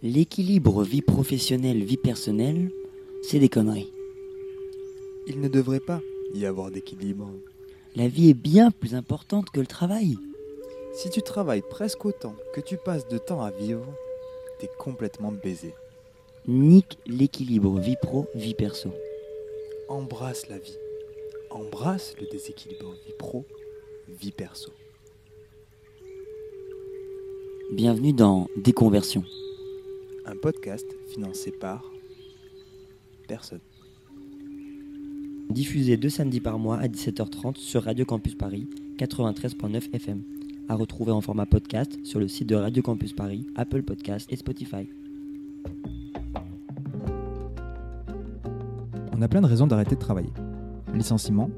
L'équilibre vie professionnelle-vie personnelle, c'est des conneries. Il ne devrait pas y avoir d'équilibre. La vie est bien plus importante que le travail. Si tu travailles presque autant que tu passes de temps à vivre, t'es complètement baisé. Nique l'équilibre vie pro-vie perso. Embrasse la vie. Embrasse le déséquilibre vie pro, vie perso. Bienvenue dans Déconversion. Un podcast financé par personne. Diffusé deux samedis par mois à 17h30 sur Radio Campus Paris 93.9 FM. À retrouver en format podcast sur le site de Radio Campus Paris, Apple Podcast et Spotify. On a plein de raisons d'arrêter de travailler. Licenciement,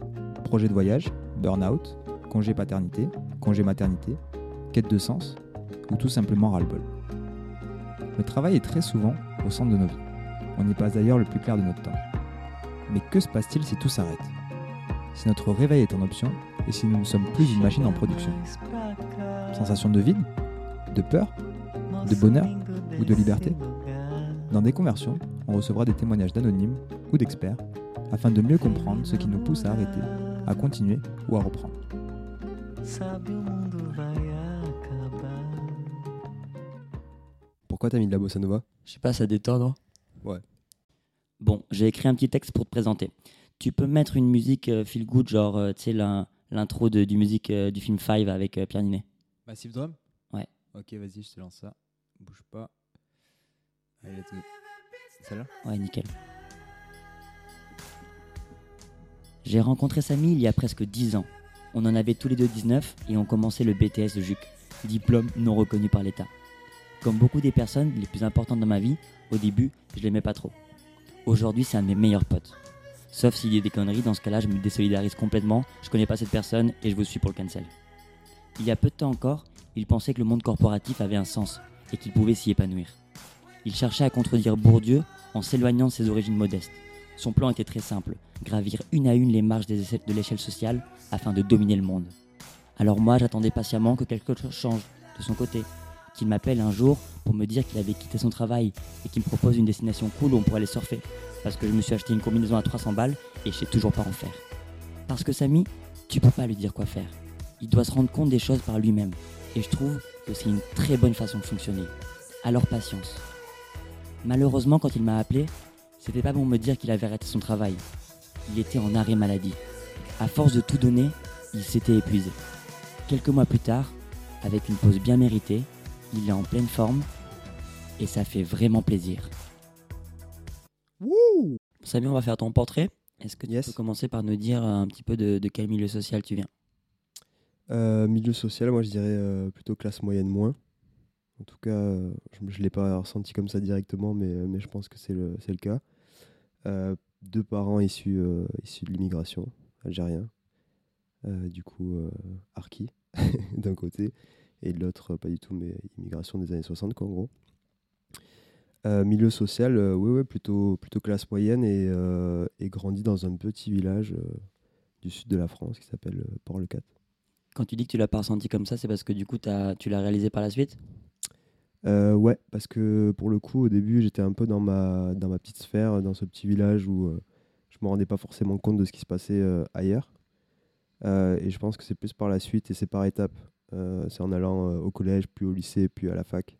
projet de voyage, burn-out, congé paternité, congé maternité, quête de sens ou tout simplement ras-le-bol. Le travail est très souvent au centre de nos vies. On y passe d'ailleurs le plus clair de notre temps. Mais que se passe-t-il si tout s'arrête? Si notre réveil est en option et si nous ne sommes plus une machine en production? Sensation de vide? De peur? De bonheur? Ou de liberté? Dans des conversions, on recevra des témoignages d'anonymes ou d'experts afin de mieux comprendre ce qui nous pousse à arrêter, à continuer ou à reprendre. Pourquoi t'as mis de la bossa nova? Je sais pas, ça détend, non? Ouais. Bon, j'ai écrit un petit texte pour te présenter. Tu peux mettre une musique euh, feel good, genre, euh, tu sais, l'in- l'intro de- du musique euh, du film Five avec euh, Pierre Ninet. Massive Drum? Ouais. Ok, vas-y, je te lance ça. Bouge pas. Allez, let's go. Celle-là? Ouais, nickel. J'ai rencontré Samy il y a presque 10 ans. On en avait tous les deux 19 et on commençait le BTS de JUC, diplôme non reconnu par l'État. Comme beaucoup des personnes les plus importantes dans ma vie, au début, je l'aimais pas trop. Aujourd'hui, c'est un de mes meilleurs potes. Sauf s'il y a des conneries, dans ce cas-là, je me désolidarise complètement, je connais pas cette personne et je vous suis pour le cancel. Il y a peu de temps encore, il pensait que le monde corporatif avait un sens et qu'il pouvait s'y épanouir. Il cherchait à contredire Bourdieu en s'éloignant de ses origines modestes. Son plan était très simple, gravir une à une les échelles- de l'échelle sociale afin de dominer le monde. Alors moi, j'attendais patiemment que quelque chose change de son côté, m'appelle un jour pour me dire qu'il avait quitté son travail et qu'il me propose une destination cool où on pourrait aller surfer, parce que je me suis acheté une combinaison à 300 balles et je sais toujours pas en faire. Parce que Samy, tu peux pas lui dire quoi faire. Il doit se rendre compte des choses par lui-même, et je trouve que c'est une très bonne façon de fonctionner. Alors patience. Malheureusement, quand il m'a appelé, c'était pas pour me dire qu'il avait arrêté son travail. Il était en arrêt maladie. À force de tout donner, il s'était épuisé. Quelques mois plus tard, avec une pause bien méritée, il est en pleine forme et ça fait vraiment plaisir. Wouh Samy, on va faire ton portrait. Est-ce que tu Yes. peux commencer par nous dire un petit peu de, de quel milieu social tu viens? Euh, Milieu social, moi je dirais euh, plutôt classe moyenne moins. En tout cas, euh, je ne l'ai pas ressenti comme ça directement, mais, euh, mais je pense que c'est le, cas. Euh, deux parents issus, euh, issus de l'immigration, algériens. Euh, du coup, euh, Arki, d'un côté, et de l'autre, euh, pas du tout, mais immigration des années 60, quoi, en gros. Euh, milieu social, euh, oui, ouais, plutôt, plutôt classe moyenne et, euh, et grandi dans un petit village du sud de la France qui s'appelle Port-le-Cat. Quand tu dis que tu l'as pas ressenti comme ça, c'est parce que du coup, tu l'as réalisé par la suite? Ouais, parce que pour le coup, au début, j'étais un peu dans ma, dans ma petite sphère, dans ce petit village où je me rendais pas forcément compte de ce qui se passait ailleurs. Euh, et je pense que c'est plus par la suite et c'est par étapes. Euh, c'est en allant euh, au collège, puis au lycée, puis à la fac,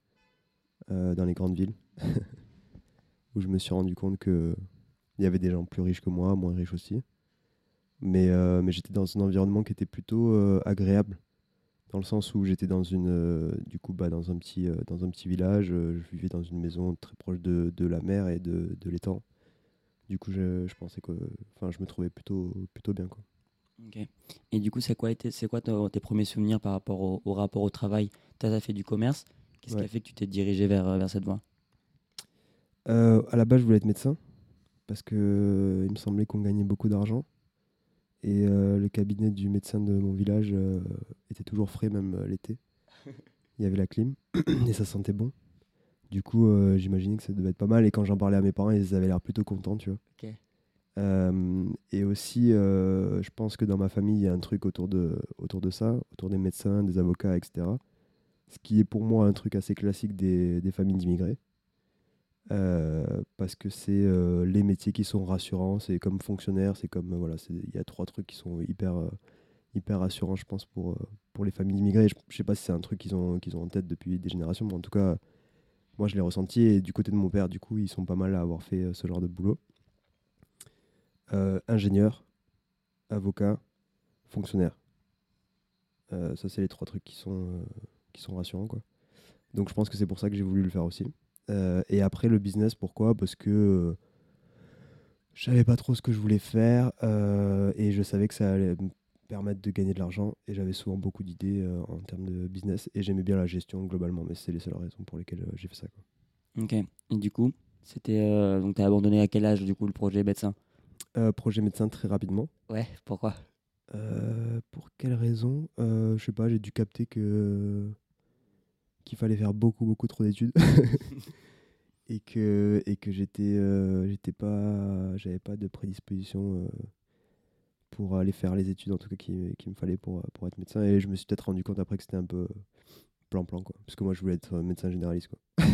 dans les grandes villes, où je me suis rendu compte que il y avait des gens plus riches que moi, moins riches aussi. Mais, j'étais dans un environnement qui était plutôt agréable dans le sens où j'étais dans une du coup bah, dans un petit dans un petit village je vivais dans une maison très proche de, la mer et de, l'étang du coup je, pensais que je me trouvais plutôt plutôt bien quoi Ok. Et du coup, c'est quoi, été- c'est quoi tes premiers souvenirs par rapport au, au rapport au travail? Tu as fait du commerce. Qu'est-ce qui a fait que tu t'es dirigé vers, euh, vers cette voie? Euh, à la base je voulais être médecin parce que euh, il me semblait qu'on gagnait beaucoup d'argent. Et euh, le cabinet du médecin de mon village euh, était toujours frais même l'été. Il y avait la clim et ça sentait bon. Du coup j'imaginais que ça devait être pas mal. Et quand j'en parlais à mes parents ils avaient l'air plutôt contents tu vois. Ok. Euh, et aussi, euh, je pense que dans ma famille, il y a un truc autour de, autour de ça, autour des médecins, des avocats, etc. Ce qui est pour moi un truc assez classique des, familles d'immigrés. Euh, parce que c'est les métiers qui sont rassurants. C'est comme fonctionnaire, c'est comme. voilà, il y a trois trucs qui sont hyper, hyper rassurants, je pense, pour, pour les familles immigrées. Je, je sais pas si c'est un truc qu'ils ont, qu'ils ont en tête depuis des générations, mais en tout cas, moi je l'ai ressenti. Et du côté de mon père, du coup, ils sont pas mal à avoir fait ce genre de boulot. Euh, ingénieur, avocat, fonctionnaire. Euh, ça, c'est les trois trucs qui sont, euh, qui sont rassurants. Quoi. Donc, je pense que c'est pour ça que j'ai voulu le faire aussi. Et après, le business, pourquoi? Parce que je savais pas trop ce que je voulais faire et je savais que ça allait me permettre de gagner de l'argent. Et j'avais souvent beaucoup d'idées en termes de business et j'aimais bien la gestion globalement, mais c'est les seules raisons pour lesquelles j'ai fait ça. Ok. Et du coup, c'était donc t'as abandonné à quel âge du coup le projet médecin Euh, projet médecin très rapidement. Ouais. Pourquoi? Euh, pour quelle raison? Euh, Je sais pas, j'ai dû capter que qu'il fallait faire beaucoup beaucoup trop d'études et que et que j'étais j'étais pas j'avais pas de prédisposition pour aller faire les études en tout cas qu'il qu'il me fallait pour pour être médecin et je me suis peut-être rendu compte après que c'était un peu plan plan quoi parce que moi je voulais être médecin généraliste quoi.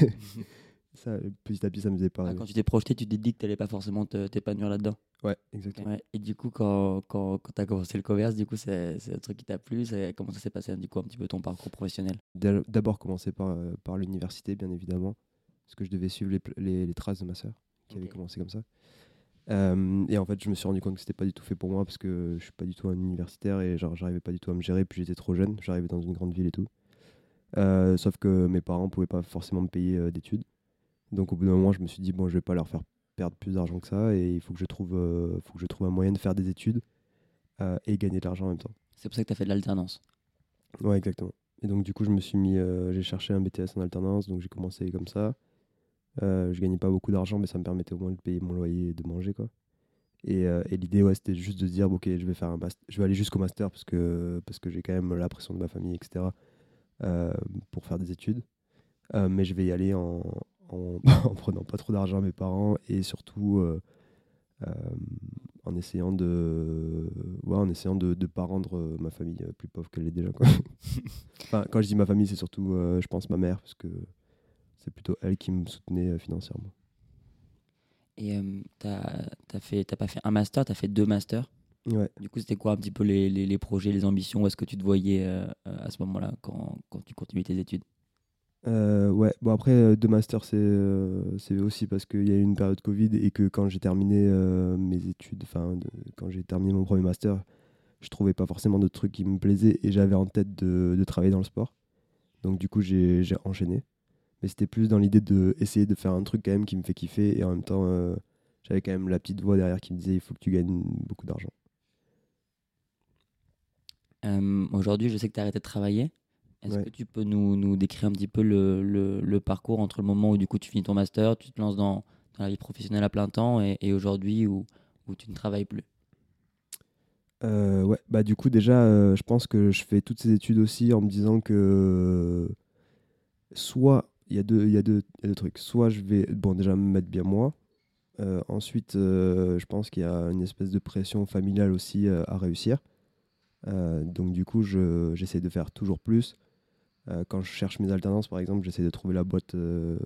ça petit à petit ça me faisait pas Ah, rêver. Quand tu t'es projeté, tu t'es dit que t'allais pas forcément t'épanouir là-dedans. Ouais, exactement. Ouais. Et du coup, quand, quand, quand t'as commencé le commerce, du coup, c'est un truc qui t'a plu. Comment ça s'est passé du coup un petit peu ton parcours professionnel? D'a- D'abord commencer par, euh, par l'université, bien évidemment, parce que je devais suivre les, les- les traces de ma sœur, qui avait commencé comme ça. Euh, et en fait, je me suis rendu compte que c'était pas du tout fait pour moi, parce que je suis pas du tout un universitaire et genre j'arrivais pas du tout à me gérer, puis j'étais trop jeune, j'arrivais dans une grande ville et tout. Euh, sauf que mes parents pouvaient pas forcément me payer euh, d'études. Donc au bout d'un moment, je me suis dit, bon, je vais pas leur faire perdre plus d'argent que ça, et il faut que je trouve, euh, faut que je trouve un moyen de faire des études euh, et gagner de l'argent en même temps. C'est pour ça que t'as fait de l'alternance. Ouais, exactement. Et donc, du coup, je me suis mis, euh, j'ai cherché un BTS en alternance, donc j'ai commencé comme ça. Je gagnais pas beaucoup d'argent, mais ça me permettait au moins de payer mon loyer et de manger, quoi. Et, et l'idée, ouais, c'était juste de se dire, ok, je vais faire un master, je vais aller jusqu'au master parce que, parce que j'ai quand même la pression de ma famille, etc., pour faire des études. Mais je vais y aller en, en, en prenant pas trop d'argent à mes parents et surtout euh, euh, en essayant de, ouais, en essayant de, de pas rendre euh, ma famille plus pauvre qu'elle est déjà, quoi. Enfin, quand je dis ma famille, c'est surtout, euh, je pense, ma mère, parce que c'est plutôt elle qui me soutenait financièrement. Et euh, t'as fait, t'as pas fait un master, t'as fait deux masters? Ouais. Du coup, c'était quoi un petit peu les, les, les projets, les ambitions? Où est-ce que tu te voyais euh, à ce moment-là quand, quand tu continuais tes études? Euh, ouais, bon après, euh, deux masters, c'est euh, aussi parce qu'il y a eu une période Covid et que quand j'ai terminé euh, mes études, enfin, quand j'ai terminé mon premier master, je trouvais pas forcément de trucs qui me plaisaient et j'avais en tête de, de travailler dans le sport. Donc du coup, j'ai enchaîné. Mais c'était plus dans l'idée d'essayer de faire un truc quand même qui me fait kiffer et en même temps, j'avais quand même la petite voix derrière qui me disait il faut que tu gagnes beaucoup d'argent. Aujourd'hui, je sais que tu as arrêté de travailler. Est-ce Ouais. que tu peux nous, nous décrire un petit peu le, le, le parcours entre le moment où du coup tu finis ton master, tu te lances dans, dans la vie professionnelle à plein temps et, et aujourd'hui où, où tu ne travailles plus? Euh, ouais, bah du coup déjà, euh, je pense que je fais toutes ces études aussi en me disant que soit il y a deux, il y y a deux trucs. Soit je vais, bon déjà me mettre bien moi. Euh, ensuite, je pense qu'il y a une espèce de pression familiale aussi à réussir. Donc du coup, je, j'essaie de faire toujours plus. Euh, quand je cherche mes alternances, par exemple, j'essaie de trouver la boîte euh,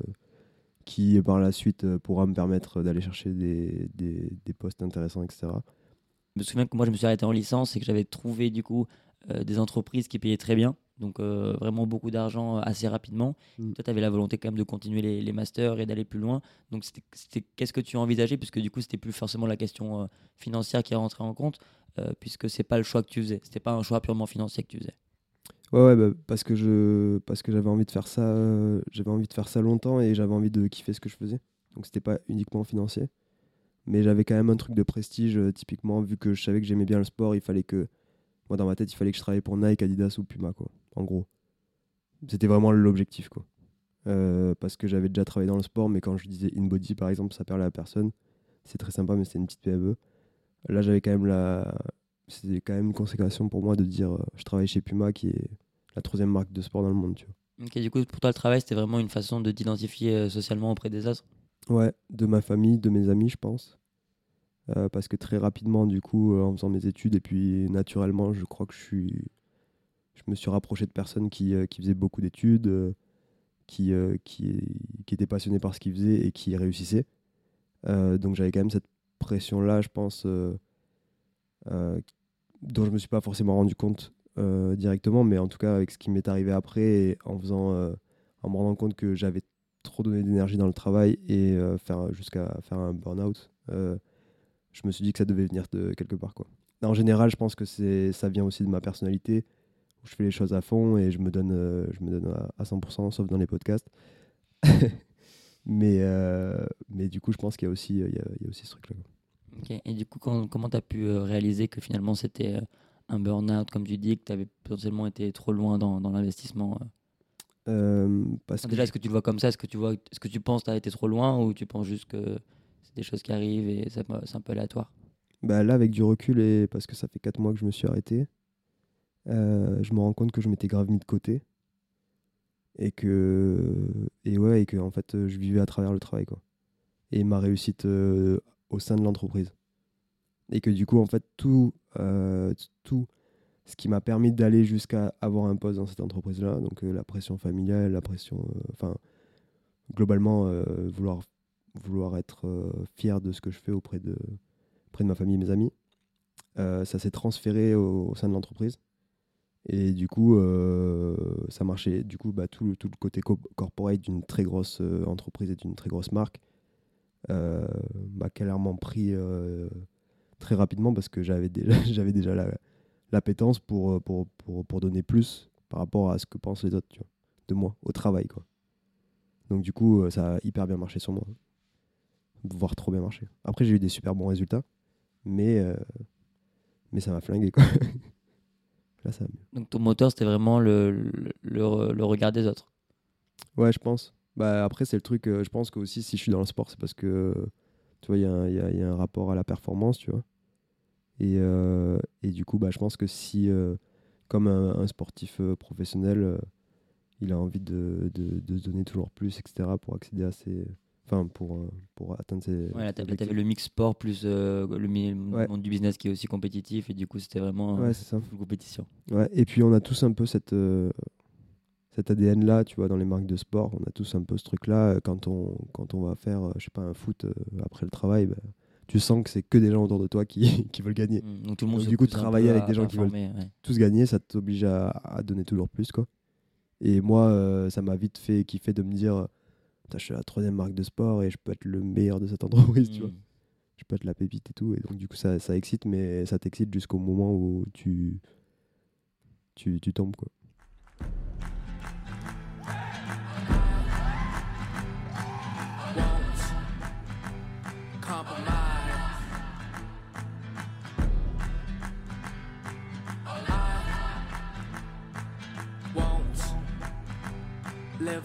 qui, par la suite, euh, pourra me permettre d'aller chercher des, des, des postes intéressants, etc. Je me souviens que moi je me suis arrêté en licence et que j'avais trouvé du coup des entreprises qui payaient très bien, donc euh, vraiment beaucoup d'argent assez rapidement. Mm. Toi, tu avais la volonté quand même de continuer les, les masters et d'aller plus loin. Donc c'était- qu'est-ce que tu envisageais? Puisque du coup c'était plus forcément la question euh, financière qui rentrait en compte euh, puisque c'est pas le choix que tu faisais, c'était pas un choix purement financier que tu faisais. Ouais, ouais, bah, parce que je parce que j'avais envie de faire ça, euh, j'avais envie de faire ça longtemps et j'avais envie de kiffer ce que je faisais. Donc c'était pas uniquement financier, mais j'avais quand même un truc de prestige euh, typiquement vu que je savais que j'aimais bien le sport, il fallait que moi dans ma tête, il fallait que je travaille pour Nike, Adidas ou Puma quoi. En gros, c'était vraiment l'objectif quoi. Euh, parce que j'avais déjà travaillé dans le sport, mais quand je disais InBody par exemple, ça parlait à personne. C'est très sympa, mais c'était une petite PME. Là, j'avais quand même la c'était quand même une consécration pour moi de dire euh, je travaille chez Puma qui est la troisième marque de sport dans le monde, tu Ok, du coup pour toi le travail c'était vraiment une façon de t'identifier euh, socialement auprès des autres? vois. Ouais, de ma famille, de mes amis, je pense. Euh, parce que très rapidement, du coup, euh, en faisant mes études, et puis naturellement, je crois que je suis. Je me suis rapproché de personnes qui, euh, qui faisaient beaucoup d'études, qui, qui, qui était passionné par ce qu'il faisait et qui réussissait. Euh, donc j'avais quand même cette pression-là, je pense, dont je me suis pas forcément rendu compte euh, directement, mais en tout cas avec ce qui m'est arrivé après, et en faisant, euh, en me rendant compte que j'avais trop donné d'énergie dans le travail et euh, faire jusqu'à faire un burn-out, je me suis dit que ça devait venir de quelque part, quoi. En général, je pense que c'est, ça vient aussi de ma personnalité, où je fais les choses à fond et je me donne, je me donne à, à 100%, sauf dans les podcasts. mais, mais du coup, je pense qu'il y a aussi, il y a, aussi ce truc-là. quoi. Et du coup, quand- comment tu as pu euh, réaliser que finalement c'était euh, un burn-out, comme tu dis, que tu avais potentiellement été trop loin dans, dans l'investissement euh? Parce Enfin, que Déjà, est-ce que tu le vois comme ça? Est-ce que tu vois, est-ce que tu penses que tu as été trop loin ou tu penses juste que c'est des choses qui arrivent et c'est un peu aléatoire? Bah, là, avec du recul, et parce que ça fait 4 mois que je me suis arrêté, je me rends compte que je m'étais grave mis de côté. Et que, et ouais, et que en fait, je vivais à travers le travail. Quoi. Et ma réussite au sein de l'entreprise. Et que du coup, en fait, tout, euh, tout ce qui m'a permis d'aller jusqu'à avoir un poste dans cette entreprise-là, donc euh, la pression familiale, la pression. euh, Enfin, globalement, vouloir, vouloir être fier de ce que je fais auprès de, auprès de ma famille et mes amis. Ça s'est transféré au, sein de l'entreprise. Et du coup, ça marchait. Du coup, bah, tout, le- tout le côté co- corporate d'une très grosse entreprise et d'une très grosse marque euh, m'a clairement pris euh, très rapidement parce que j'avais déjà, j'avais déjà la, l'appétence pour, euh, pour, pour, pour donner plus par rapport à ce que pensent les autres tu vois, de moi, au travail. Quoi. Donc du coup, ça a hyper bien marché sur moi. Voire trop bien marché. Après, j'ai eu des super bons résultats, mais, euh, mais ça m'a flingué. Quoi. Là, ça. Donc ton moteur, c'était vraiment le, le, le- le regard des autres. Ouais, je pense. Bah, après, c'est le truc, euh, je pense que aussi, si je suis dans le sport, c'est parce que, tu vois, il y, a un- il y a- il y a un rapport à la performance, tu vois. Et, euh, et du coup, bah, je pense que si, euh, comme un, un sportif professionnel, il a envie de, de, donner toujours plus, etc., pour accéder à ses... Enfin, pour, pour atteindre ses... Ouais, t'avais le mix sport plus le Ouais. monde du business qui est aussi compétitif et du coup, c'était vraiment Ouais, c'est ça. full compétition. Ouais, et puis on a tous un peu cette, cet ADN-là, tu vois, dans les marques de sport. On a tous un peu ce truc-là. euh, Quand on, quand on va faire, euh, je sais pas, un foot euh, après le travail, bah, tu sens que c'est que des gens autour de toi qui, qui veulent gagner. Mm, Donc tout le monde Donc, du coup, travailler avec des gens qui veulent- ouais. Tous gagner, ça t'oblige à, à donner toujours plus, quoi. Et moi, euh, ça m'a vite fait kiffer de me dire, je suis la troisième marque de sport et je peux être le meilleur de cette entreprise, tu vois. Mm. Je peux être la pépite et tout. Et donc, du coup, ça, ça excite, mais ça t'excite jusqu'au moment où tu, tu, tu tombes, quoi.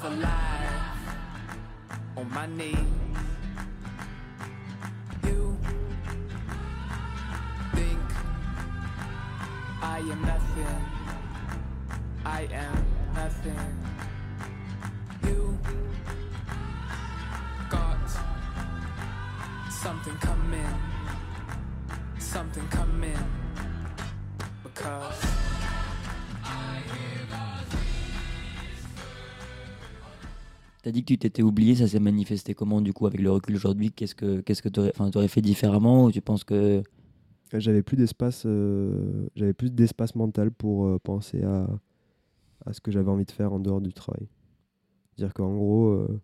Live a life on my knees. You think I am nothing. I am nothing. You got something coming, something coming, because T'as dit que tu t'étais oublié, ça s'est manifesté comment du coup avec le recul aujourd'hui? Qu'est-ce que qu'est-ce que t'aurais fait différemment tu penses que J'avais plus d'espace, euh, j'avais plus d'espace mental pour euh, penser à, à ce que j'avais envie de faire en dehors du travail. Dire qu'en gros, euh,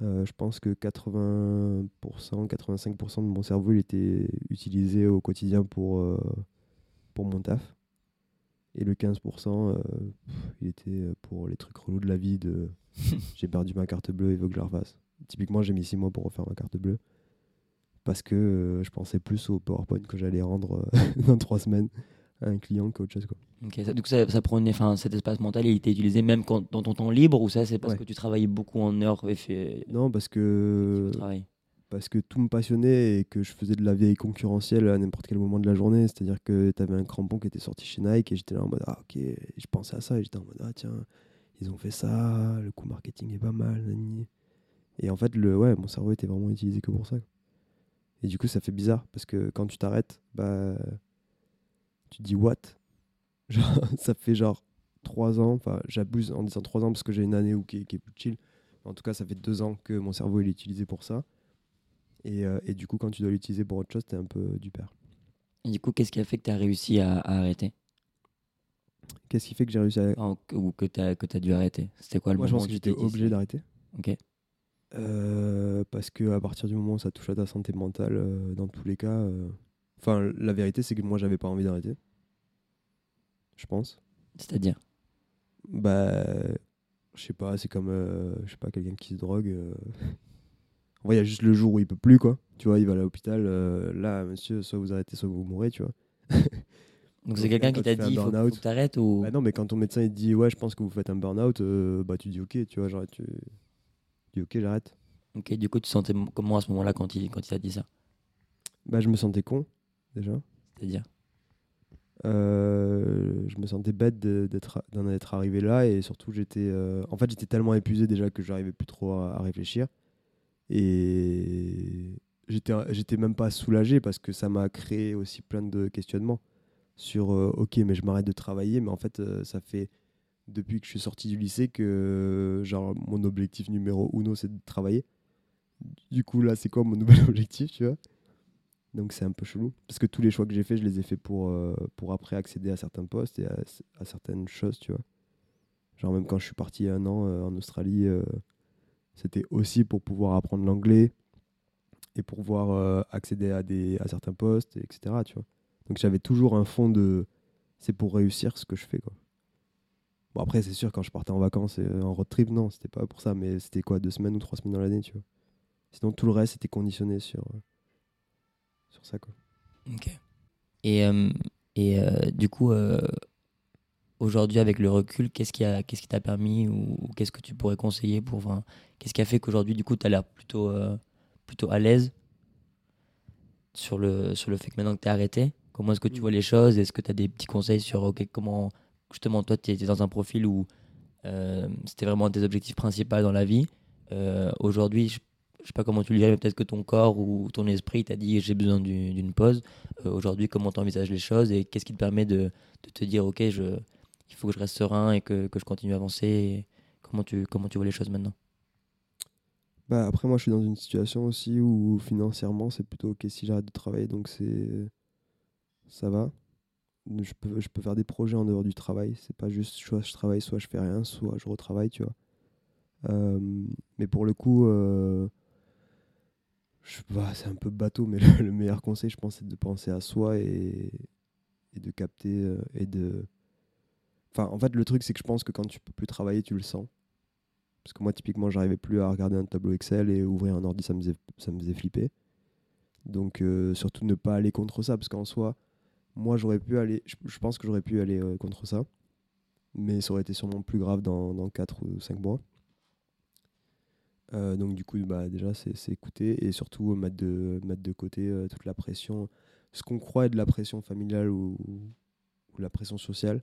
euh, je pense que 80%, 85% de mon cerveau était utilisé au quotidien pour, euh, pour mon taf. Et le 15%, euh, il était euh, pour les trucs relous de la vie de j'ai perdu ma carte bleue, il faut que je la refasse. Typiquement, j'ai mis 6 mois pour refaire ma carte bleue parce que euh, je pensais plus au PowerPoint que j'allais rendre euh, dans 3 semaines à un client qu'autre chose. Quoi. Ok, ça, ça, ça prenait, enfin, cet espace mental, il était utilisé même quand, dans ton temps libre ou ça, c'est parce Ouais. que tu travaillais beaucoup en heures et fait Non, parce que. Parce que tout me passionnait et que je faisais de la vieille concurrentielle à n'importe quel moment de la journée. C'est-à-dire que tu avais un crampon qui était sorti chez Nike et j'étais là en mode Ah, ok, je pensais à ça et j'étais en mode Ah, tiens, ils ont fait ça, le coût marketing est pas mal. Et en fait, le, ouais, mon cerveau était vraiment utilisé que pour ça. Et du coup, ça fait bizarre parce que quand tu t'arrêtes, bah, tu dis what? Genre, Ça fait genre 3 ans, enfin j'abuse en disant 3 ans parce que j'ai une année où qui, est- plus chill. En tout cas, ça fait 2 ans que mon cerveau est utilisé pour ça. Et, euh, et du coup, quand tu dois l'utiliser pour autre chose, t'es un peu du père. Et du coup, qu'est-ce qui a fait que tu as réussi à, à arrêter? Qu'est-ce qui fait que j'ai réussi à. Que- Ou que tu as, que as dû arrêter? C'était quoi le Moi, je moment pense où que tu j'étais obligé d'arrêter. Ok. Euh, parce que à partir du moment où ça touche à ta santé mentale, euh, dans tous les cas, euh, enfin la vérité c'est que moi j'avais pas envie d'arrêter. Je pense. C'est-à-dire? Bah, je sais pas, c'est comme, euh, je sais pas, quelqu'un qui se drogue. En vrai, il y a juste le jour où il peut plus quoi. Tu vois, il va à l'hôpital. euh, là, monsieur, soit vous arrêtez, soit vous mourrez, tu vois. Donc c'est quelqu'un qui t'a dit il faut, faut burn-out- que tu arrêtes ou... Bah non, mais quand ton médecin il te dit ouais, je pense que vous faites un burn-out, euh, bah tu dis ok, tu vois, genre tu dis ok, j'arrête. Ok, du coup, tu sentais comment à ce moment-là quand il, quand il t'a dit ça? Bah je me sentais con déjà. C'est-à-dire? Euh, je me sentais bête d'être d'en être arrivé là et surtout j'étais euh, en fait j'étais tellement épuisé déjà que j'arrivais plus trop à, à réfléchir et j'étais même pas soulagé parce que ça m'a créé aussi plein de questionnements sur euh, ok mais je m'arrête de travailler mais en fait euh, ça fait depuis que je suis sorti du lycée que genre mon objectif numéro uno c'est de travailler du coup là c'est quoi mon nouvel objectif tu vois? Donc c'est un peu chelou. Parce que tous les choix que j'ai faits, je les ai faits pour, euh, pour après accéder à certains postes et à, à certaines choses, tu vois. Genre même quand je suis parti un an en Australie, c'était aussi pour pouvoir apprendre l'anglais et pour pouvoir euh, accéder à, des, à certains postes, etc. Tu vois. Donc j'avais toujours un fond de... C'est pour réussir ce que je fais, quoi. Bon après, c'est sûr, quand je partais en vacances et en road trip, non, c'était pas pour ça, mais c'était quoi, deux semaines ou trois semaines dans l'année, tu vois. Sinon, tout le reste était conditionné sur, euh, sur ça, quoi. Ok. Et, euh, et euh, du coup, euh, aujourd'hui, avec le recul, qu'est-ce qui a- qu'est-ce qui t'a permis ou, ou qu'est-ce que tu pourrais conseiller pour. enfin, Qu'est-ce qui a fait qu'aujourd'hui, du coup, tu as l'air plutôt, euh, plutôt à l'aise sur le, sur le fait que maintenant que tu es arrêté? Comment est-ce que tu vois les choses? Est-ce que tu as des petits conseils sur ok, comment. Justement, toi, tu étais dans un profil où euh, c'était vraiment tes objectifs principaux dans la vie. Euh, aujourd'hui, je je sais pas comment tu le dirais, mais peut-être que ton corps ou ton esprit t'a dit j'ai besoin du- d'une pause. Euh, Aujourd'hui, comment tu envisages les choses et qu'est-ce qui te permet de, de te dire ok, je, il faut que je reste serein et que, que je continue à avancer comment, tu, comment tu vois les choses maintenant? Bah après moi je suis dans une situation aussi où financièrement c'est plutôt ok si j'arrête de travailler donc c'est ça va. Je peux, je peux faire des projets en dehors du travail. C'est pas juste soit je travaille, soit je fais rien, soit je retravaille, tu vois. Euh, mais pour le coup, euh, bah, c'est un peu bateau, mais le, le meilleur conseil, je pense, c'est de penser à soi et, et de capter euh, et de. Enfin, en fait, le truc, c'est que je pense que quand tu peux plus travailler, tu le sens. Parce que moi, typiquement, j'arrivais plus à regarder un tableau Excel et ouvrir un ordi, ça me faisait, flipper. Donc, euh, surtout ne pas aller contre ça, parce qu'en soi, moi, j'aurais pu aller, je, pense que j'aurais pu aller euh, contre ça, mais ça aurait été sûrement plus grave dans, dans 4 ou 5 mois. Euh, donc, du coup, bah, déjà, c'est écouter et surtout mettre de, côté toute la pression, ce qu'on croit être de la pression familiale ou la pression sociale,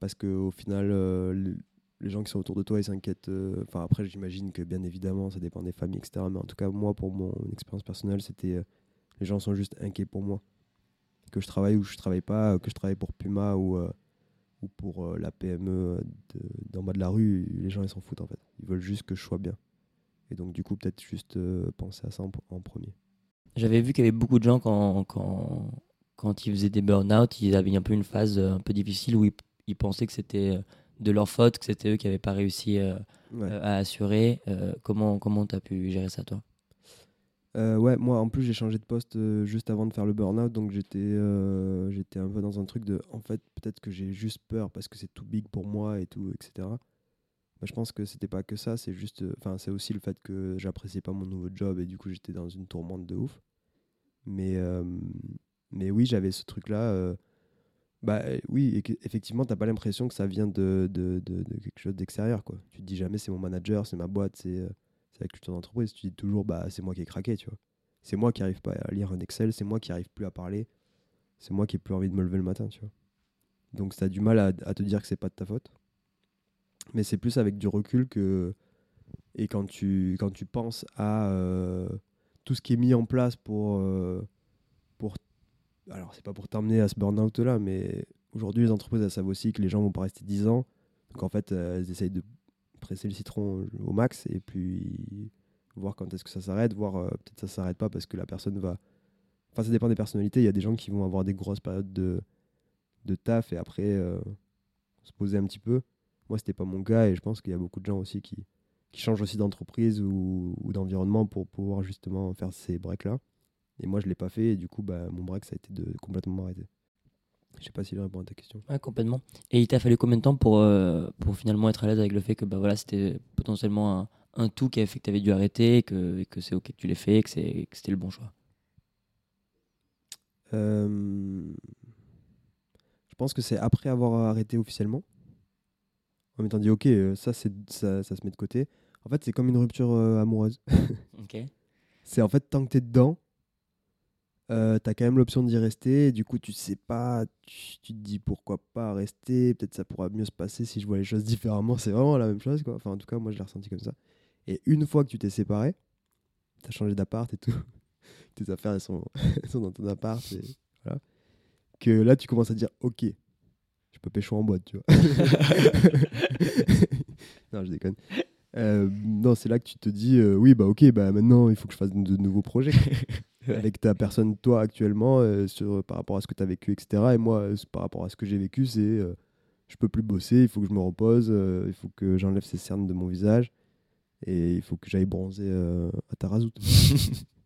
parce qu'au final, euh, le- les gens qui sont autour de toi, ils s'inquiètent. euh, Enfin, après, j'imagine que bien évidemment, ça dépend des familles, etc. Mais en tout cas, moi, pour mon expérience personnelle, c'était. euh, les gens sont juste inquiets pour moi. Que je travaille ou je travaille pas, que je travaille pour Puma ou, ou pour la PME de- d'en bas de la rue, les gens, ils s'en foutent en fait. Ils veulent juste que je sois bien. Et donc, du coup, peut-être juste penser à ça en, premier. J'avais vu qu'il y avait beaucoup de gens quand, quand, quand ils faisaient des burn-out, ils avaient un peu une phase un peu difficile où ils, ils pensaient que c'était euh, de leur faute, que c'était eux qui n'avaient pas réussi euh, Ouais. euh, à assurer. Euh, comment comment tu as pu gérer ça, toi? Ouais, moi en plus j'ai changé de poste juste avant de faire le burn-out, donc j'étais j'étais un peu dans un truc de, en fait peut-être que j'ai juste peur parce que c'est tout big pour moi et tout, etc. Mais je pense que c'était pas que ça, c'est juste, enfin c'est aussi le fait que j'appréciais pas mon nouveau job et du coup j'étais dans une tourmente de ouf. Mais mais oui j'avais ce truc là. Bah euh, oui, effectivement t'as pas l'impression que ça vient de, de, quelque chose d'extérieur quoi. Tu te dis jamais c'est mon manager, c'est ma boîte, c'est euh, c'est la culture d'entreprise. Tu dis toujours, bah, c'est moi qui ai craqué, tu vois. C'est moi qui arrive pas à lire un Excel, c'est moi qui arrive plus à parler, c'est moi qui ai plus envie de me lever le matin, tu vois. Donc, tu as du mal à, te dire que c'est pas de ta faute. Mais c'est plus avec du recul que. Et quand tu, quand tu penses à euh, tout ce qui est mis en place pour alors, c'est pas pour t'emmener à ce burn-out là, mais aujourd'hui, les entreprises, elles savent aussi que les gens vont pas rester 10 ans. Donc en fait, euh, elles essayent de presser le citron au max et puis voir quand est-ce que ça s'arrête, voir euh, peut-être ça s'arrête pas parce que la personne va. Enfin, ça dépend des personnalités. Il y a des gens qui vont avoir des grosses périodes de, taf et après euh, se poser un petit peu. Moi, c'était pas mon cas et je pense qu'il y a beaucoup de gens aussi qui, changent aussi d'entreprise ou, ou d'environnement pour pouvoir justement faire ces breaks-là. Et moi, je l'ai pas fait et du coup, bah, mon break, ça a été de complètement m'arrêter. Je sais pas s'il répond à ta question. Ouais, complètement. Et il t'a fallu combien de temps pour, euh, pour finalement être à l'aise avec le fait que bah, voilà, c'était potentiellement un, un tout qui avait fait que tu avais dû arrêter, et que, et que c'est OK que tu l'aies fait, et que, c'était le bon choix? Euh, je pense que c'est après avoir arrêté officiellement, en m'étant dit ok, euh, ça, ça, ça se met de côté. En fait, c'est comme une rupture euh, amoureuse. Ok. c'est en fait, tant que t'es dedans, euh, t'as quand même l'option d'y rester. Du coup, tu sais pas, tu, tu te dis pourquoi pas rester. Peut-être ça pourra mieux se passer si je vois les choses différemment. C'est vraiment la même chose, quoi. Enfin, en tout cas, moi, je l'ai ressenti comme ça. Et une fois que tu t'es séparé, t'as changé d'appart et tout. Tes affaires, elles sont, elles sont dans ton appart. Et voilà. Que là, tu commences à dire ok, je peux pécho en boîte, tu vois. non, je déconne. Euh, non, c'est là que tu te dis euh, oui, bah ok, bah maintenant il faut que je fasse de nouveaux projets avec ta personne, toi actuellement, euh, sur, par rapport à ce que tu as vécu, etc. Et moi, euh, par rapport à ce que j'ai vécu, c'est euh, je peux plus bosser, il faut que je me repose, euh, il faut que j'enlève ces cernes de mon visage et il faut que j'aille bronzer euh, à Tarazout.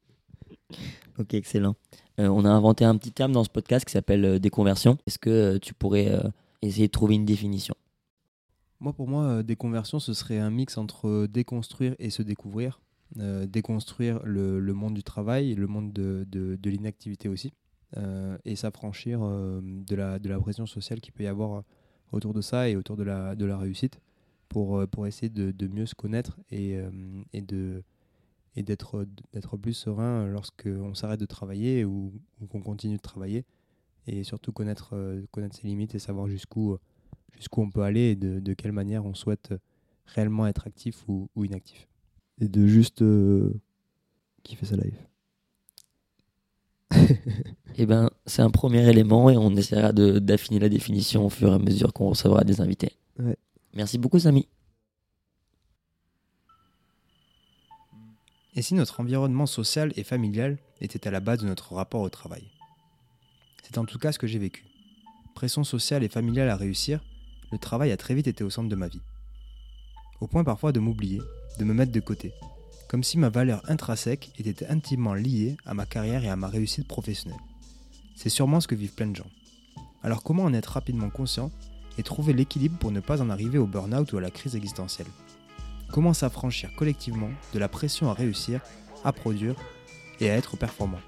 Ok, excellent. Euh, on a inventé un petit terme dans ce podcast qui s'appelle euh, déconversion. Est-ce que euh, tu pourrais euh, essayer de trouver une définition? Moi, pour moi, euh, déconversion, ce serait un mix entre euh, déconstruire et se découvrir. Euh, déconstruire le, monde du travail, le monde de, l'inactivité aussi, euh, et s'affranchir euh, de, la, pression sociale qu'il peut y avoir autour de ça et autour de la, réussite pour, essayer de, mieux se connaître et, d'être plus serein lorsqu'on s'arrête de travailler ou, qu'on continue de travailler et surtout connaître, ses limites et savoir jusqu'où jusqu'où on peut aller et de, quelle manière on souhaite réellement être actif ou inactif. Et de juste euh, kiffer sa life. Eh ben, c'est un premier élément et on essaiera de- d'affiner la définition au fur et à mesure qu'on recevra des invités. Ouais. Merci beaucoup, Samy. Et si notre environnement social et familial était à la base de notre rapport au travail? C'est en tout cas ce que j'ai vécu. Pression sociale et familiale à réussir, le travail a très vite été au centre de ma vie. Au point parfois de m'oublier, de me mettre de côté, comme si ma valeur intrinsèque était intimement liée à ma carrière et à ma réussite professionnelle. C'est sûrement ce que vivent plein de gens. Alors comment en être rapidement conscient et trouver l'équilibre pour ne pas en arriver au burn-out ou à la crise existentielle? Comment s'affranchir collectivement de la pression à réussir, à produire et à être performant?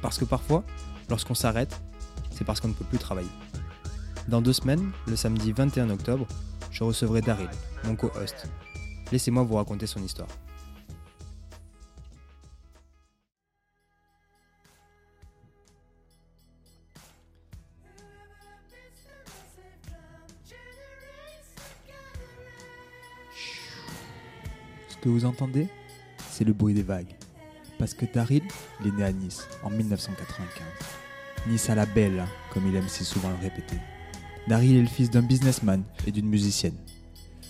Parce que parfois, lorsqu'on s'arrête, c'est parce qu'on ne peut plus travailler. Dans deux semaines, le samedi 21 octobre, je recevrai Daryl, mon co-host. Laissez-moi vous raconter son histoire. Ce que vous entendez, c'est le bruit des vagues. Parce que Daryl, il est né à Nice en 1995. Nice à la belle, comme il aime si souvent le répéter. Daryl est le fils d'un businessman et d'une musicienne.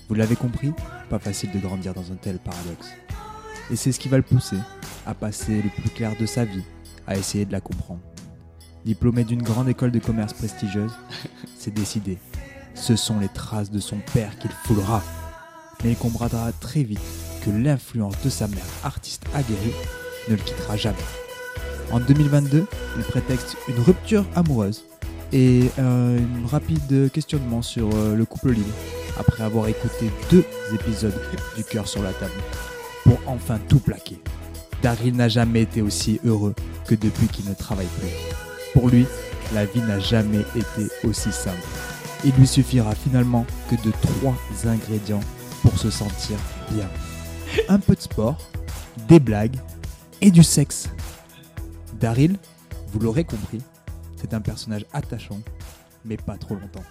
Vous l'avez compris, pas facile de grandir dans un tel paradoxe. Et c'est ce qui va le pousser à passer le plus clair de sa vie à essayer de la comprendre. Diplômé d'une grande école de commerce prestigieuse, c'est décidé. Ce sont les traces de son père qu'il foulera. Mais il comprendra très vite que l'influence de sa mère, artiste aguerrie, ne le quittera jamais. En 2022, il prétexte une rupture amoureuse et un rapide questionnement sur euh, le couple libre, après avoir écouté deux épisodes du cœur sur la table, pour enfin tout plaquer. Daryl n'a jamais été aussi heureux que depuis qu'il ne travaille plus. Pour lui, la vie n'a jamais été aussi simple. Il lui suffira finalement que de trois ingrédients pour se sentir bien. Un peu de sport, des blagues et du sexe. Daryl, vous l'aurez compris, c'est un personnage attachant, mais pas trop longtemps.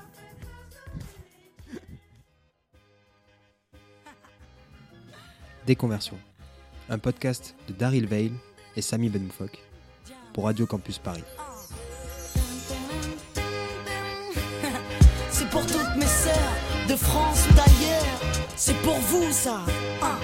Déconversion, un podcast de Daryl Veil et Samy Benmoufok pour Radio Campus Paris. C'est pour toutes mes sœurs de France ou d'ailleurs, c'est pour vous ça. Ah,